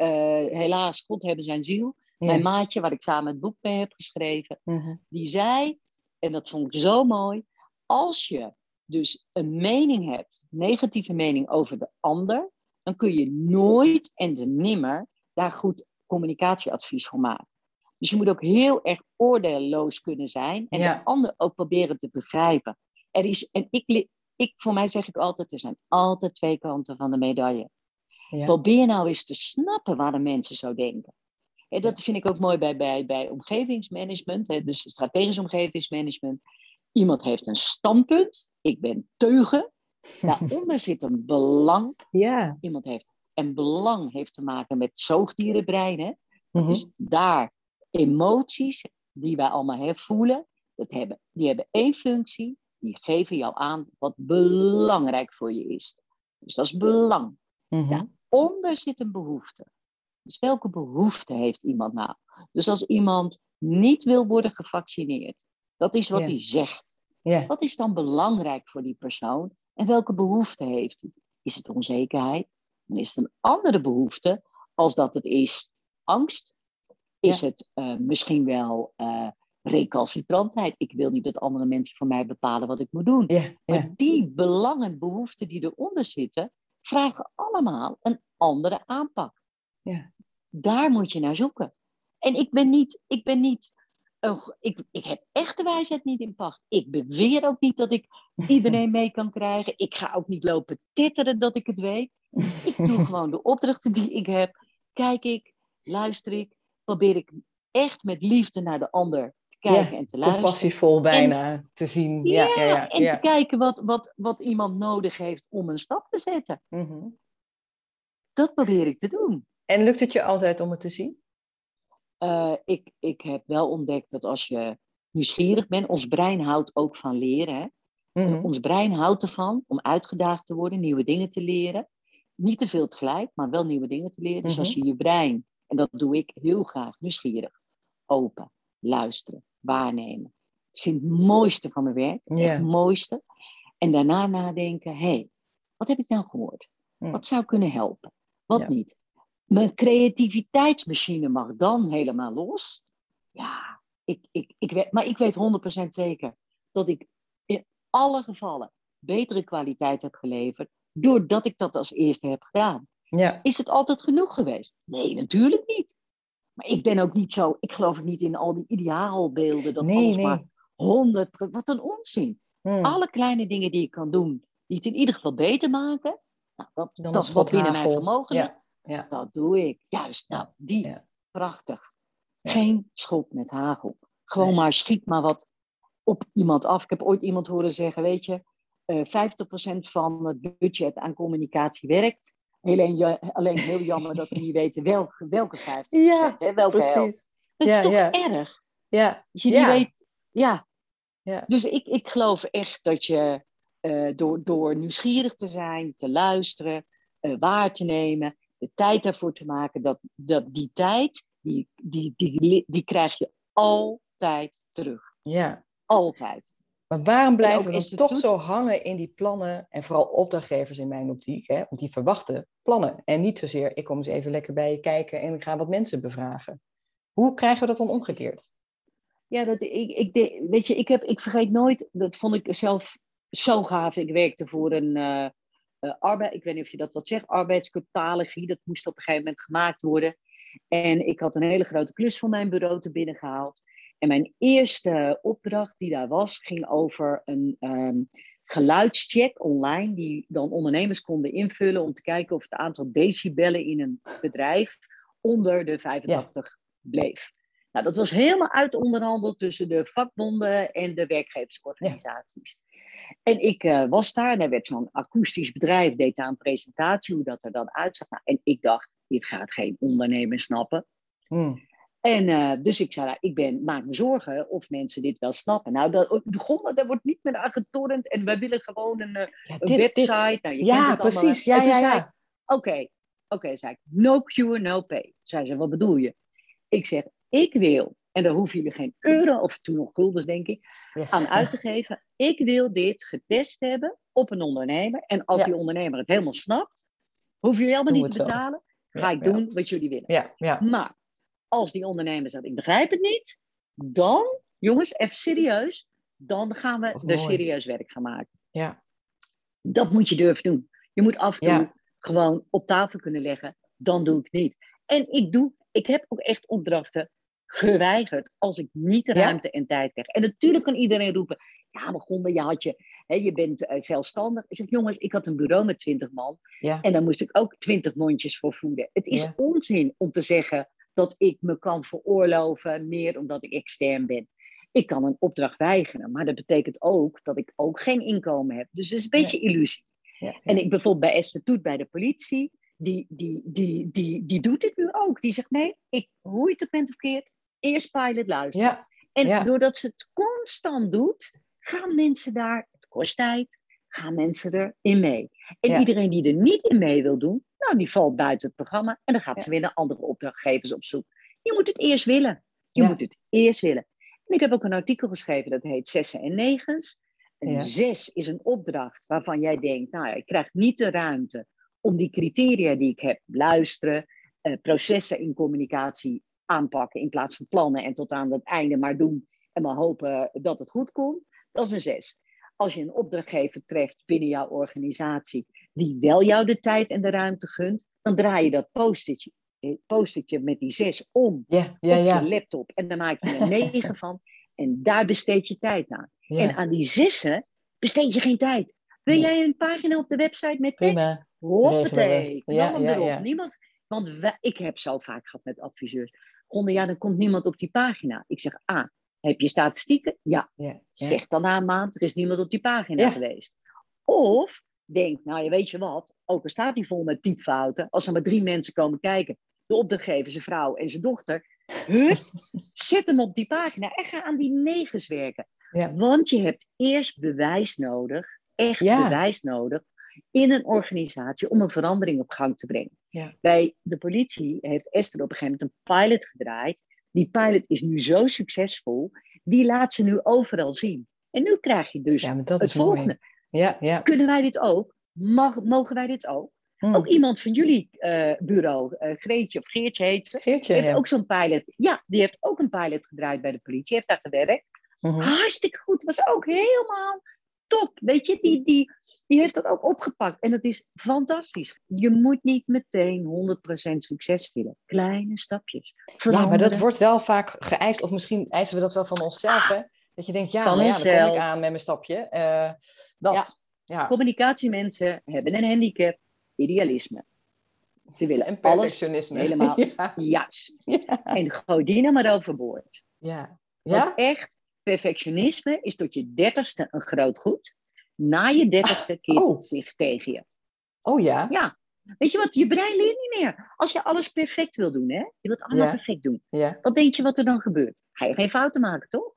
helaas, God hebben zijn ziel. Mijn maatje, waar ik samen het boek mee heb geschreven. Mhm. Die zei, en dat vond ik zo mooi. Als je dus een mening hebt, negatieve mening over de ander, dan kun je nooit en de nimmer daar goed communicatieadvies voor maken. Dus je moet ook heel erg oordeelloos kunnen zijn en de ander ook proberen te begrijpen. Er is, en ik, ik, voor mij zeg ik altijd, er zijn altijd twee kanten van de medaille. Ja. Probeer nou eens te snappen waar de mensen zo denken. Dat vind ik ook mooi bij, bij, bij omgevingsmanagement, dus strategisch omgevingsmanagement. Iemand heeft een standpunt, ik ben teugen. Daaronder [laughs] zit een belang. Ja. Iemand heeft een belang heeft te maken met zoogdierenbrein. Dus daar emoties die wij allemaal voelen, dat hebben, die hebben één functie. Die geven jou aan wat belangrijk voor je is. Dus dat is belang. Mm Daaronder zit een behoefte. Dus welke behoefte heeft iemand nou? Dus als iemand niet wil worden gevaccineerd, dat is wat hij zegt. Wat is dan belangrijk voor die persoon? En welke behoefte heeft hij? Is het onzekerheid? Dan is het een andere behoefte als dat het is angst. Is het uh, misschien wel uh, recalcitrantheid? Ik wil niet dat andere mensen voor mij bepalen wat ik moet doen. Ja, maar die belangen, behoeften die eronder zitten, vragen allemaal een andere aanpak. Ja. Daar moet je naar zoeken. En ik ben niet, ik ben niet een, ik, ik heb echt de wijsheid niet in pacht. Ik beweer ook niet dat ik iedereen mee kan krijgen. Ik ga ook niet lopen titteren dat ik het weet. Ik doe [laughs] gewoon de opdrachten die ik heb. Kijk ik, luister ik, probeer ik echt met liefde naar de ander te kijken en te luisteren. Passievol bijna te zien. Ja, ja, ja, en te kijken wat, wat, wat iemand nodig heeft om een stap te zetten. Mhm. Dat probeer ik te doen. En lukt het je altijd om het te zien? Uh, ik, ik heb wel ontdekt dat als je nieuwsgierig bent, ons brein houdt ook van leren. Hè? Mhm. Ons brein houdt ervan om uitgedaagd te worden, nieuwe dingen te leren. Niet te veel tegelijk, maar wel nieuwe dingen te leren. Dus als Mhm. je je brein, en dat doe ik heel graag, nieuwsgierig, open, luisteren, waarnemen. Het vind ik het mooiste van mijn werk, het mooiste. En daarna nadenken, hé, hey, wat heb ik nou gehoord? Hm. Wat zou kunnen helpen? Wat Ja. niet? Mijn creativiteitsmachine mag dan helemaal los. Ja, ik, ik, ik weet, maar ik weet 100% zeker dat ik in alle gevallen betere kwaliteit heb geleverd, doordat ik dat als eerste heb gedaan. Ja. Is het altijd genoeg geweest? Nee, natuurlijk niet. Maar ik ben ook niet zo, ik geloof niet in al die ideaalbeelden, dat Nee, alles nee. maar 100, wat een onzin. Hm. Alle kleine dingen die ik kan doen, die het in ieder geval beter maken, nou, dat, Dan dat een wat binnen mijn vermogen Ja. Ja. dat doe ik. Juist, nou, die, Ja. prachtig. Geen schot met hagel. Gewoon Nee. maar schiet maar wat op iemand af. Ik heb ooit iemand horen zeggen, weet je, eh 50% van het budget aan communicatie werkt. Alleen, alleen heel jammer dat we niet [laughs] weten welke, welke 50%. Ja, hè, welke helft. Precies. Dat is toch ja. erg? Ja. Dat je niet weet, ja. Ja. Dus ik, ik geloof echt dat je eh, door, door nieuwsgierig te zijn, te luisteren, eh, waar te nemen, de tijd daarvoor te maken, dat, dat die tijd, die, die, die, die krijg je altijd terug. ja. Altijd. Maar waarom blijven we toch zo hangen in die plannen? En vooral opdrachtgevers in mijn optiek, hè? want die verwachten plannen. En niet zozeer, ik kom eens even lekker bij je kijken en ik ga wat mensen bevragen. Hoe krijgen we dat dan omgekeerd? Ja, dat, ik, ik, weet je, ik, heb, ik vergeet nooit, dat vond ik zelf zo gaaf. Ik werkte voor een eh, eh, arbeid, ik weet niet of je dat wat zegt, arbeidscatalogie. Dat moest op een gegeven moment gemaakt worden. En ik had een hele grote klus van mijn bureau te binnen gehaald. En mijn eerste opdracht die daar was, ging over een ehm, geluidscheck online, die dan ondernemers konden invullen om te kijken of het aantal decibellen in een bedrijf onder de 85 bleef. Nou, dat was helemaal uitonderhandeld tussen de vakbonden en de werkgeversorganisaties. En ik eh, was daar en er werd zo'n akoestisch bedrijf, deed daar een presentatie hoe dat er dan uitzag. Nou, en ik dacht, dit gaat geen ondernemer snappen. Hm. En eh, dus ik zei, nou, ik ben, maak me zorgen of mensen dit wel snappen. Nou, dat, de grond, daar wordt niet meer aan getornd en wij willen gewoon een, eh, Ja, een dit, dit. website. Nou, je kent Ja, precies. Ja, ja, zei ja. ik, Oké, oké, zei ik, no cure, no pay. Zei ze, wat bedoel je? Ik zeg, ik wil, en daar hoeven jullie geen euro, of toen nog guldens denk ik, Ja. aan uit te geven. Ik wil dit getest hebben op een ondernemer. En als Ja. die ondernemer het helemaal snapt, hoeven jullie helemaal niet te zo. betalen. Ga ik doen wat jullie willen. Ja, ja. Maar als die ondernemer zegt, ik begrijp het niet, dan, jongens, even serieus, dan gaan we er serieus werk van maken. ja. Dat moet je durven doen. Je moet af en toe gewoon op tafel kunnen leggen, dan doe ik het niet. En ik doe, ik heb ook echt opdrachten geweigerd als ik niet de Ja. ruimte en tijd krijg. En natuurlijk kan iedereen roepen, ja, Gonda, je, had je, hè, je bent eh, zelfstandig. Ik zeg, jongens, ik had een bureau met 20 man. Ja. En daar moest ik ook 20 mondjes voor voeden. Het is Ja. onzin om te zeggen dat ik me kan veroorloven meer omdat ik extern ben. Ik kan een opdracht weigeren, maar dat betekent ook dat ik ook geen inkomen heb. Dus het is een beetje illusie. En ik bijvoorbeeld bij Esther Toet bij de politie, die, die, die, die, die doet dit nu ook. Die zegt nee, ik, hoe je het bent of keert, eerst pilot luisteren. ja, En ja. doordat ze het constant doet, gaan mensen daar, het kost tijd, gaan mensen erin mee. En Ja. iedereen die er niet in mee wil doen, nou die valt buiten het programma en dan gaat ze weer naar andere opdrachtgevers op zoek. Je moet het eerst willen. Je moet het eerst willen. En ik heb ook een artikel geschreven dat heet Zessen en Negens. Een. 6 is een opdracht waarvan jij denkt, nou ja, ik krijg niet de ruimte om die criteria die ik heb, luisteren, eh, processen in communicatie aanpakken in plaats van plannen en tot aan het einde maar doen en maar hopen dat het goed komt. Dat is een 6. Als je een opdrachtgever treft binnen jouw organisatie die wel jou de tijd en de ruimte gunt, dan draai je dat post-itje, eh, met die 6 om op je laptop. En dan maak je er een 9 [laughs] van. En daar besteed je tijd aan. En aan die zessen besteed je geen tijd. Wil jij een pagina op de website met tekst? Prima. Hoppatee, Ja, hem erop. Niemand, want wij- ik heb zo vaak gehad met adviseurs. Gonde, ja, dan komt niemand op die pagina. Ik zeg, ah, heb je statistieken? Ja. Ja, ja. Zeg dan na een maand, er is niemand op die pagina Ja. geweest. Of denk, nou ja, weet je wat, ook al staat die vol met typfouten, als er maar drie mensen komen kijken, de opdrachtgever, zijn vrouw en zijn dochter, [laughs] zet hem op die pagina en ga aan die negens werken. Ja. Want je hebt eerst bewijs nodig, echt bewijs nodig, in een organisatie om een verandering op gang te brengen. Ja. Bij de politie heeft Esther op een gegeven moment een pilot gedraaid. Die pilot is nu zo succesvol, die laat ze nu overal zien. En nu krijg je dus Ja, maar dat het is mooi. volgende. Ja, ja. Kunnen wij dit ook? Mag, mogen wij dit ook? Hm. Ook iemand van jullie eh, bureau, eh, Greetje of Geertje heet ze, Geertje, heeft ja. ook zo'n pilot. Ja, die heeft ook een pilot gedraaid bij de politie, heeft daar gewerkt. Mhm. Hartstikke goed, was ook helemaal top. Weet je, die, die, die heeft dat ook opgepakt. En dat is fantastisch. Je moet niet meteen 100% succes willen. Kleine stapjes. Ja, maar dat wordt wel vaak geëist, of misschien eisen we dat wel van onszelf, hè? Dat je denkt, ja, Van maar ja, dan kom ik aan met mijn stapje. Eh, dat, Ja. ja. Communicatiemensen hebben een handicap, idealisme. Ze willen En alles perfectionisme. helemaal [laughs] Ja, juist. ja, En gooi die nou maar overboord. ja. Want Ja? echt, perfectionisme is tot je dertigste een groot goed. Na je dertigste keert oh. het zich tegen je. Oh ja? Ja. Weet je wat, je brein leert niet meer. Als je alles perfect wil doen, hè? Je wilt allemaal Ja. perfect doen. Ja. Wat denk je wat er dan gebeurt? Ga je geen fouten maken, toch?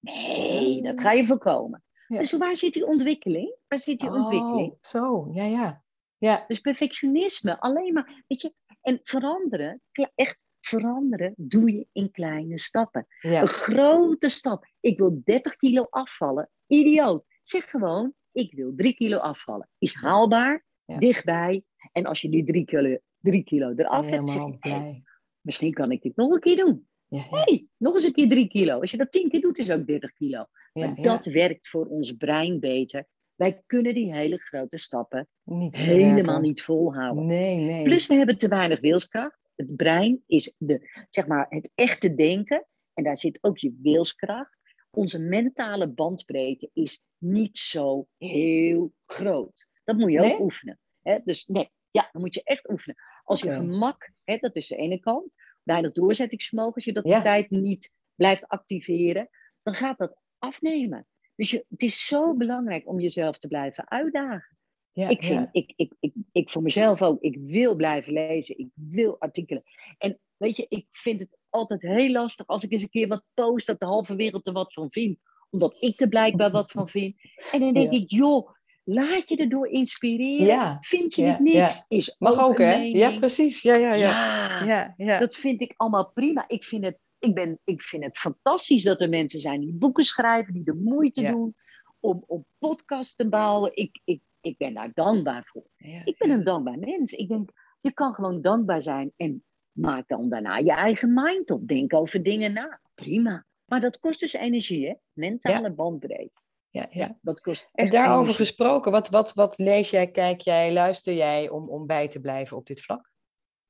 Nee, dat ga je voorkomen. Ja. Dus waar zit die ontwikkeling? Waar zit die ontwikkeling? Oh, zo, ja, ja. Ja, Dus perfectionisme, alleen maar, weet je, en veranderen, echt veranderen, doe je in kleine stappen. ja. Een grote stap. Ik wil 30 kilo afvallen. Idioot. Zeg gewoon, ik wil 3 kilo afvallen. Is haalbaar, Ja. dichtbij. En als je die 3 kilo, 3 kilo eraf hebt, zeg je, hey, misschien kan ik dit nog een keer doen. Ja, hey, nog eens een keer 3 kilo. Als je dat 10 keer doet, is ook 30 kilo. Maar dat werkt voor ons brein beter. Wij kunnen die hele grote stappen Niet helemaal niet volhouden. Nee, nee. Plus we hebben te weinig wilskracht. Het brein is de, zeg maar, het echte denken. En daar zit ook je wilskracht. Onze mentale bandbreedte is niet zo heel groot. Dat moet je ook Nee? oefenen. Hè? Dus nee, ja, dan moet je echt oefenen. Als je gemak, hè, dat is de ene kant, weinig doorzettingsvermogen, als je dat Ja. de tijd niet blijft activeren, dan gaat dat afnemen. Dus je, het is zo belangrijk om jezelf te blijven uitdagen. Ja, Ik, vind, ja. ik, ik, ik, ik voor mezelf ook, ik wil blijven lezen, ik wil artikelen. En weet je, ik vind het altijd heel lastig als ik eens een keer wat post, dat de halve wereld er wat van vindt. Omdat ik er blijkbaar wat van vind. En dan denk Ja. ik, joh, laat je erdoor inspireren. Ja, Vind je het niks? Is Mag ook, hè? mening. Ja, precies. Ja, ja, ja. Ja, dat vind ik allemaal prima. Ik vind, het, ik, ben, ik vind het fantastisch dat er mensen zijn die boeken schrijven, die de moeite doen om, om podcasts te bouwen. Ik, ik, ik ben daar dankbaar voor. Ja, Ik ben ja. een dankbaar mens. Ik denk, je kan gewoon dankbaar zijn en maak dan daarna je eigen mind op. Denk over dingen na. Prima. Maar dat kost dus energie, hè? Mentale bandbreedte. Ja, ja. Ja, dat kost En daarover energie. gesproken, wat, wat, wat lees jij, kijk jij, luister jij om, om bij te blijven op dit vlak?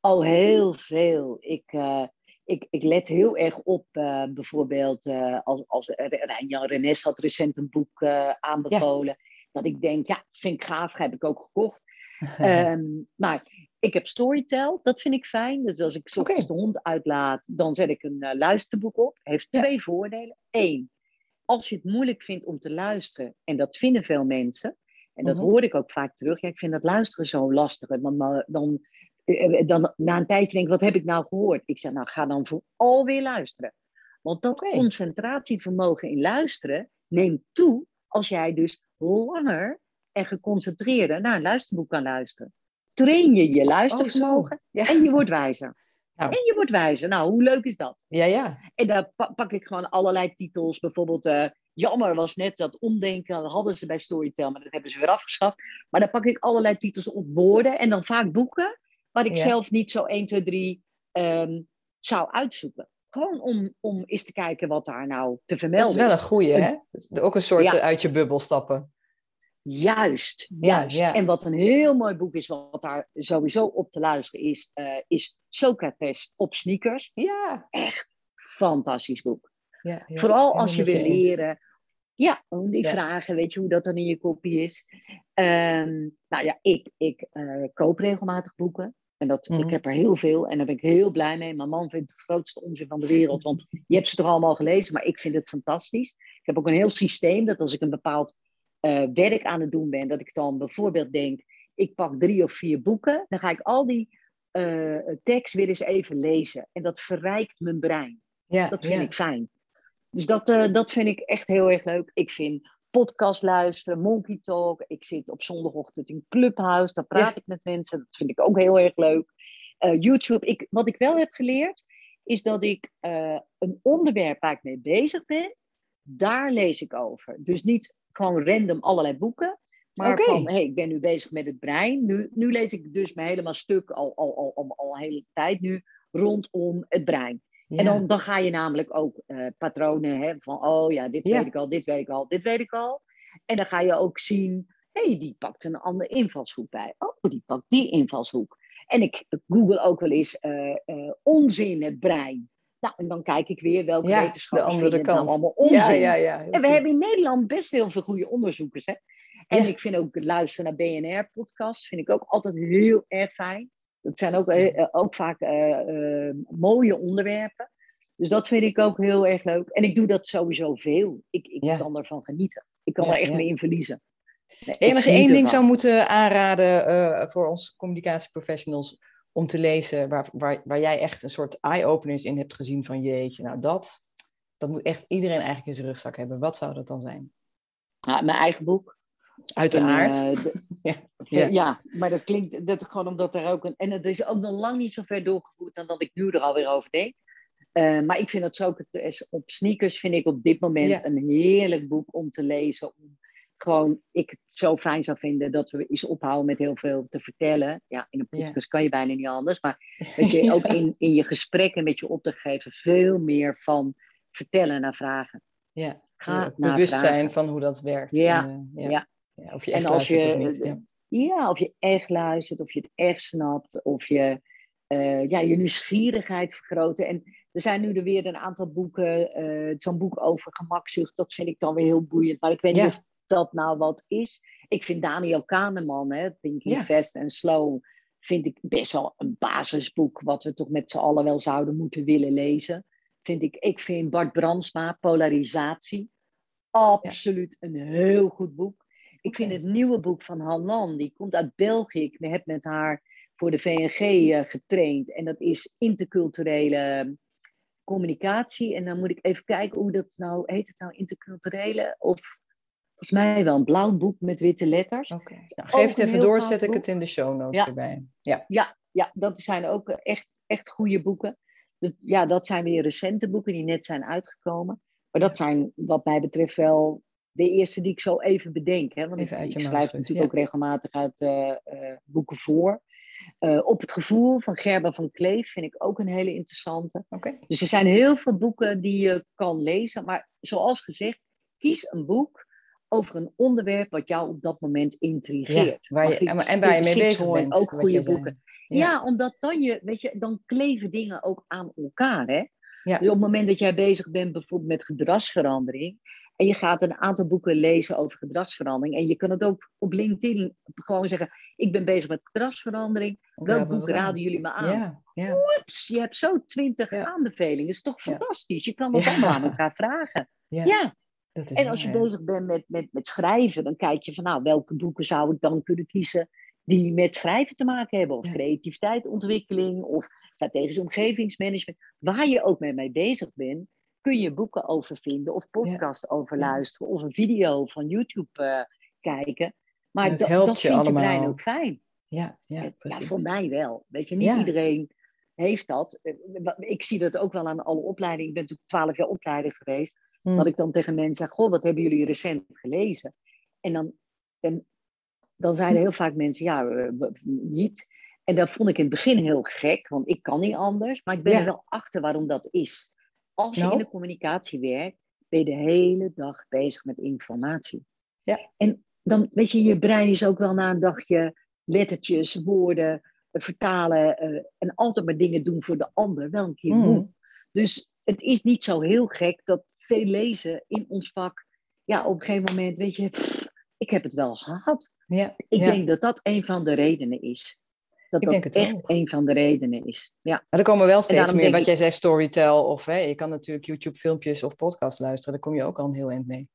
Al heel veel. Ik, eh, ik, ik let heel erg op, eh, bijvoorbeeld, eh, als, als Jan Renes had recent een boek aanbevolen. Dat ik denk, ja, vind ik gaaf, heb ik ook gekocht. [laughs] Ehm, maar ik heb Storytel, dat vind ik fijn. Dus als ik ochtends de hond uitlaat, dan zet ik een eh, luisterboek op. Heeft Ja. twee voordelen. Eén, als je het moeilijk vindt om te luisteren, en dat vinden veel mensen, en dat Mhm. hoor ik ook vaak terug, ja, ik vind dat luisteren zo lastig. En Dan, dan, dan, eh, dan na een tijdje denk ik, wat heb ik nou gehoord? Ik zeg, nou ga dan vooral weer luisteren. Want dat concentratievermogen in luisteren neemt toe als jij dus langer en geconcentreerder naar een luisterboek kan luisteren. Train je je luistervermogen Oh, Ja. en je wordt wijzer. Nou. En je wordt wijzer. Nou, hoe leuk is dat? Ja, ja. En daar pa- pak ik gewoon allerlei titels. Bijvoorbeeld eh, Jammer was net dat omdenken, dat hadden ze bij Storytel, maar dat hebben ze weer afgeschaft. Maar dan pak ik allerlei titels op woorden en dan vaak boeken waar ik zelf niet zo 1, 2, 3 um, zou uitzoeken. Gewoon om, om eens te kijken wat daar nou te vermelden is. Dat is wel een goeie, hè? Ook een soort ja. uit je bubbel stappen. Juist, juist. Ja, En wat een heel mooi boek is, wat daar sowieso op te luisteren is, uh, is Socrates op sneakers. Ja. Echt fantastisch boek. Ja, Vooral als je wil leren. Ja, om die vragen, weet je hoe dat dan in je kopie is. Um, nou ja, ik, ik uh, koop regelmatig boeken. En dat, ik mhm. heb er heel veel en daar ben ik heel blij mee. Mijn man vindt het de grootste onzin van de wereld, want je hebt ze toch allemaal gelezen, maar ik vind het fantastisch. Ik heb ook een heel systeem dat als ik een bepaald uh, werk aan het doen ben, dat ik dan bijvoorbeeld denk, ik pak drie of vier boeken, dan ga ik al die uh, tekst weer eens even lezen. En dat verrijkt mijn brein. Ja, dat vind ik fijn. Dus dat, uh, dat vind ik echt heel erg leuk. Ik vind podcast luisteren, Monkey Talk. Ik zit op zondagochtend in Clubhouse, daar praat ik met mensen. Dat vind ik ook heel erg leuk. Uh, YouTube, ik, wat ik wel heb geleerd, is dat ik uh, een onderwerp waar ik mee bezig ben, daar lees ik over. Dus niet gewoon random allerlei boeken, maar okay. van, hey, ik ben nu bezig met het brein. Nu, nu lees ik dus mijn helemaal stuk al, al, al, al, al een hele tijd nu rondom het brein. En dan, dan ga je namelijk ook uh, patronen hè, van, oh ja, dit weet ik al, dit weet ik al, dit weet ik al. En dan ga je ook zien, hé, hey, die pakt een andere invalshoek bij. Oh, die pakt die invalshoek. En ik google ook wel eens uh, uh, onzin het brein. Nou, en dan kijk ik weer welke ja, wetenschappers de andere kant. allemaal onzin. Ja, ja, ja, en we hebben in Nederland best heel veel goede onderzoekers. Hè? En ik vind ook luisteren naar BNR-podcasts, vind ik ook altijd heel erg fijn. Dat zijn ook, eh, ook vaak uh, mooie onderwerpen. Dus dat vind ik ook heel erg leuk. En ik doe dat sowieso veel. Ik, ik ja. kan ervan genieten. Ik kan ja, er echt mee in verliezen. Nee, en als je één ding zou moeten aanraden voor ons communicatieprofessionals om te lezen, waar, waar, waar jij echt een soort eye-openers in hebt gezien van jeetje, nou dat, dat moet echt iedereen eigenlijk in zijn rugzak hebben. Wat zou dat dan zijn? Ja, mijn eigen boek. Uiteraard. En, uh, [laughs] ja. Ja. ja. maar dat klinkt dat gewoon omdat er ook een. En het is ook nog lang niet zo ver doorgevoerd dan dat ik nu er alweer over denk. Uh, maar ik vind dat zo op sneakers vind ik op dit moment ja. een heerlijk boek om te lezen. Om gewoon, ik het zo fijn zou vinden dat we eens ophouden met heel veel te vertellen. Ja, in een podcast ja. kan je bijna niet anders. Maar [laughs] dat je ook in, in je gesprekken met je opdrachtgever veel meer van vertellen naar vragen. Ja, Ga bewust zijn van hoe dat werkt. Ja, en, uh, ja. ja. Of je echt en als je, of niet. Ja. Ja, of je echt luistert, of je het echt snapt, of je uh, ja, je nieuwsgierigheid vergroten. En er zijn nu er weer een aantal boeken, uh, zo'n boek over gemakzucht, dat vind ik dan weer heel boeiend. Maar ik weet niet of dat nou wat is. Ik vind Daniel Kahneman, hè, Thinking ja. Fast and Slow, vind ik best wel een basisboek, wat we toch met z'n allen wel zouden moeten willen lezen. Vind ik, ik vind Bart Brandsma, Polarisatie, absoluut ja. een heel goed boek. Ik vind het nieuwe boek van Hanan, die komt uit België. Ik heb met haar voor de VNG eh, getraind. En dat is interculturele communicatie. En dan moet ik even kijken hoe dat nou heet. Het nou interculturele? Of volgens mij wel een blauw boek met witte letters. Okay. Nou, geef het even door, zet ik het in de show notes erbij. Ja. Ja, ja, dat zijn ook echt, echt goede boeken. Dat, ja, dat zijn weer recente boeken die net zijn uitgekomen. Maar dat zijn wat mij betreft wel de eerste die ik zo even bedenk. Hè? Want ik, ik schrijf natuurlijk ook regelmatig uit uh, uh, boeken voor. Uh, op het gevoel van Gerber van Kleef vind ik ook een hele interessante. Okay. Dus er zijn heel veel boeken die je kan lezen. Maar zoals gezegd, kies een boek over een onderwerp wat jou op dat moment intrigeert. Ja, waar je, en waar je mee bezig bent. Ook goede boeken. Ja. ja. omdat dan je, weet je, dan kleven dingen ook aan elkaar. Hè? Ja. Dus op het moment dat jij bezig bent bijvoorbeeld met gedragsverandering, en je gaat een aantal boeken lezen over gedragsverandering. En je kan het ook op LinkedIn gewoon zeggen: Ik ben bezig met gedragsverandering. Welk boek raden jullie me aan? Ja, ja. Oeps, je hebt zo twintig aanbevelingen. Dat is toch fantastisch? Je kan dat allemaal aan elkaar vragen. Ja. en als je bezig bent met, met, met schrijven, dan kijk je van nou, welke boeken zou ik dan kunnen kiezen die met schrijven te maken hebben, of creativiteit, ontwikkeling, of strategisch omgevingsmanagement, waar je ook mee, mee bezig bent kun je boeken over vinden, of podcast over luisteren, of een video van YouTube uh, kijken. Maar dat, helpt dat je vindt allemaal. je brein ook fijn. Ja, ja, precies. ja, voor mij wel. Weet je, niet iedereen heeft dat. Eh, ik zie dat ook wel aan alle opleidingen. Ik ben natuurlijk twaalf jaar opleider geweest. Hmm. Dat ik dan tegen mensen zeg, goh, wat hebben jullie recent gelezen? En dan, en dan zeiden heel vaak mensen, ja, niet. En dat vond ik in het begin heel gek, want ik kan niet anders. Maar ik ben er wel achter waarom dat is. Als je nou? in de communicatie werkt, ben je de hele dag bezig met informatie. Ja. En dan, weet je, je brein is ook wel na een dagje lettertjes, woorden, eh, vertalen uh, en altijd maar dingen doen voor de ander wel een keer mm. moe. Dus het is niet zo heel gek dat veel lezen in ons vak, ja, op een gegeven moment, weet je, ik heb het wel gehad. Ja, ik denk dat dat een van de redenen is. Dat ik dat denk het echt ook. een van de redenen is. Ja. Maar er komen wel steeds meer, wat jij zegt, storytell. Of hè, je kan natuurlijk YouTube-filmpjes of podcasts luisteren. Daar kom je ook al een heel eind mee.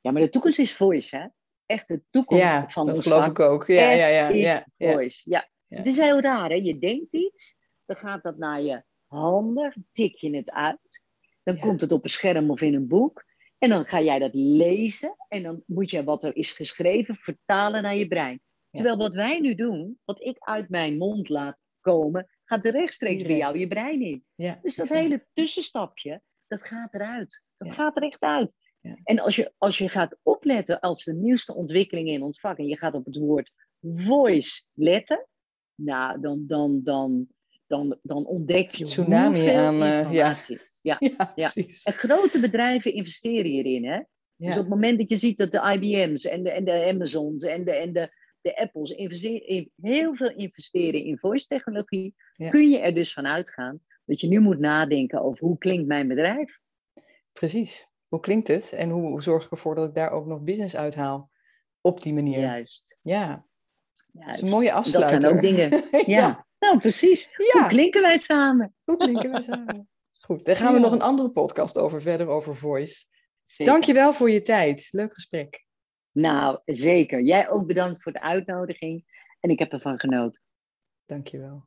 Ja, maar de toekomst is voice, hè? Echt de toekomst ja, van dat geloof ik ook. Ja, ja, ja, is ja, voice. Ja. Het is heel raar, hè? Je denkt iets, dan gaat dat naar je handen, tik je het uit. Dan komt het op een scherm of in een boek. En dan ga jij dat lezen en dan moet je wat er is geschreven vertalen naar je brein. Terwijl wat wij nu doen, wat ik uit mijn mond laat komen, gaat er rechtstreeks bij jou je brein in. Ja, dus dat hele tussenstapje, dat gaat eruit. Dat gaat er echt uit. Ja. En als je, als je gaat opletten als de nieuwste ontwikkelingen in ons vak en je gaat op het woord voice letten, nou, dan, dan, dan, dan, dan ontdek je tsunami aan uh, ja. [laughs] Ja, ja, precies. En grote bedrijven investeren hierin. Hè? Dus op het moment dat je ziet dat de IBM's en de, en de Amazons en de, en de, de Apples investeren, heel veel investeren in voice technologie, kun je er dus van uitgaan dat je nu moet nadenken over hoe klinkt mijn bedrijf. Precies. Hoe klinkt het en hoe zorg ik ervoor dat ik daar ook nog business uithaal op die manier? Juist. Ja. Dat is een mooie afsluiting. Dat zijn ook dingen. [laughs] ja. Nou, precies. Hoe klinken wij samen? Hoe klinken wij samen? [laughs] Goed, daar gaan we nog een andere podcast over verder, over voice. Zeker. Dankjewel voor je tijd. Leuk gesprek. Nou, zeker. Jij ook bedankt voor de uitnodiging. En ik heb ervan genoten. Dankjewel.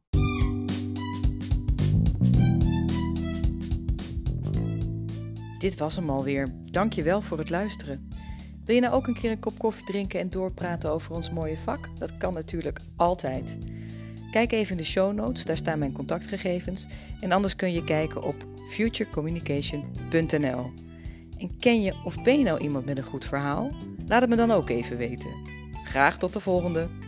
Dit was hem alweer. Dankjewel voor het luisteren. Wil je nou ook een keer een kop koffie drinken en doorpraten over ons mooie vak? Dat kan natuurlijk altijd. Kijk even in de show notes, daar staan mijn contactgegevens. En anders kun je kijken op futurecommunication.nl. En ken je of ben je nou iemand met een goed verhaal? Laat het me dan ook even weten. Graag tot de volgende!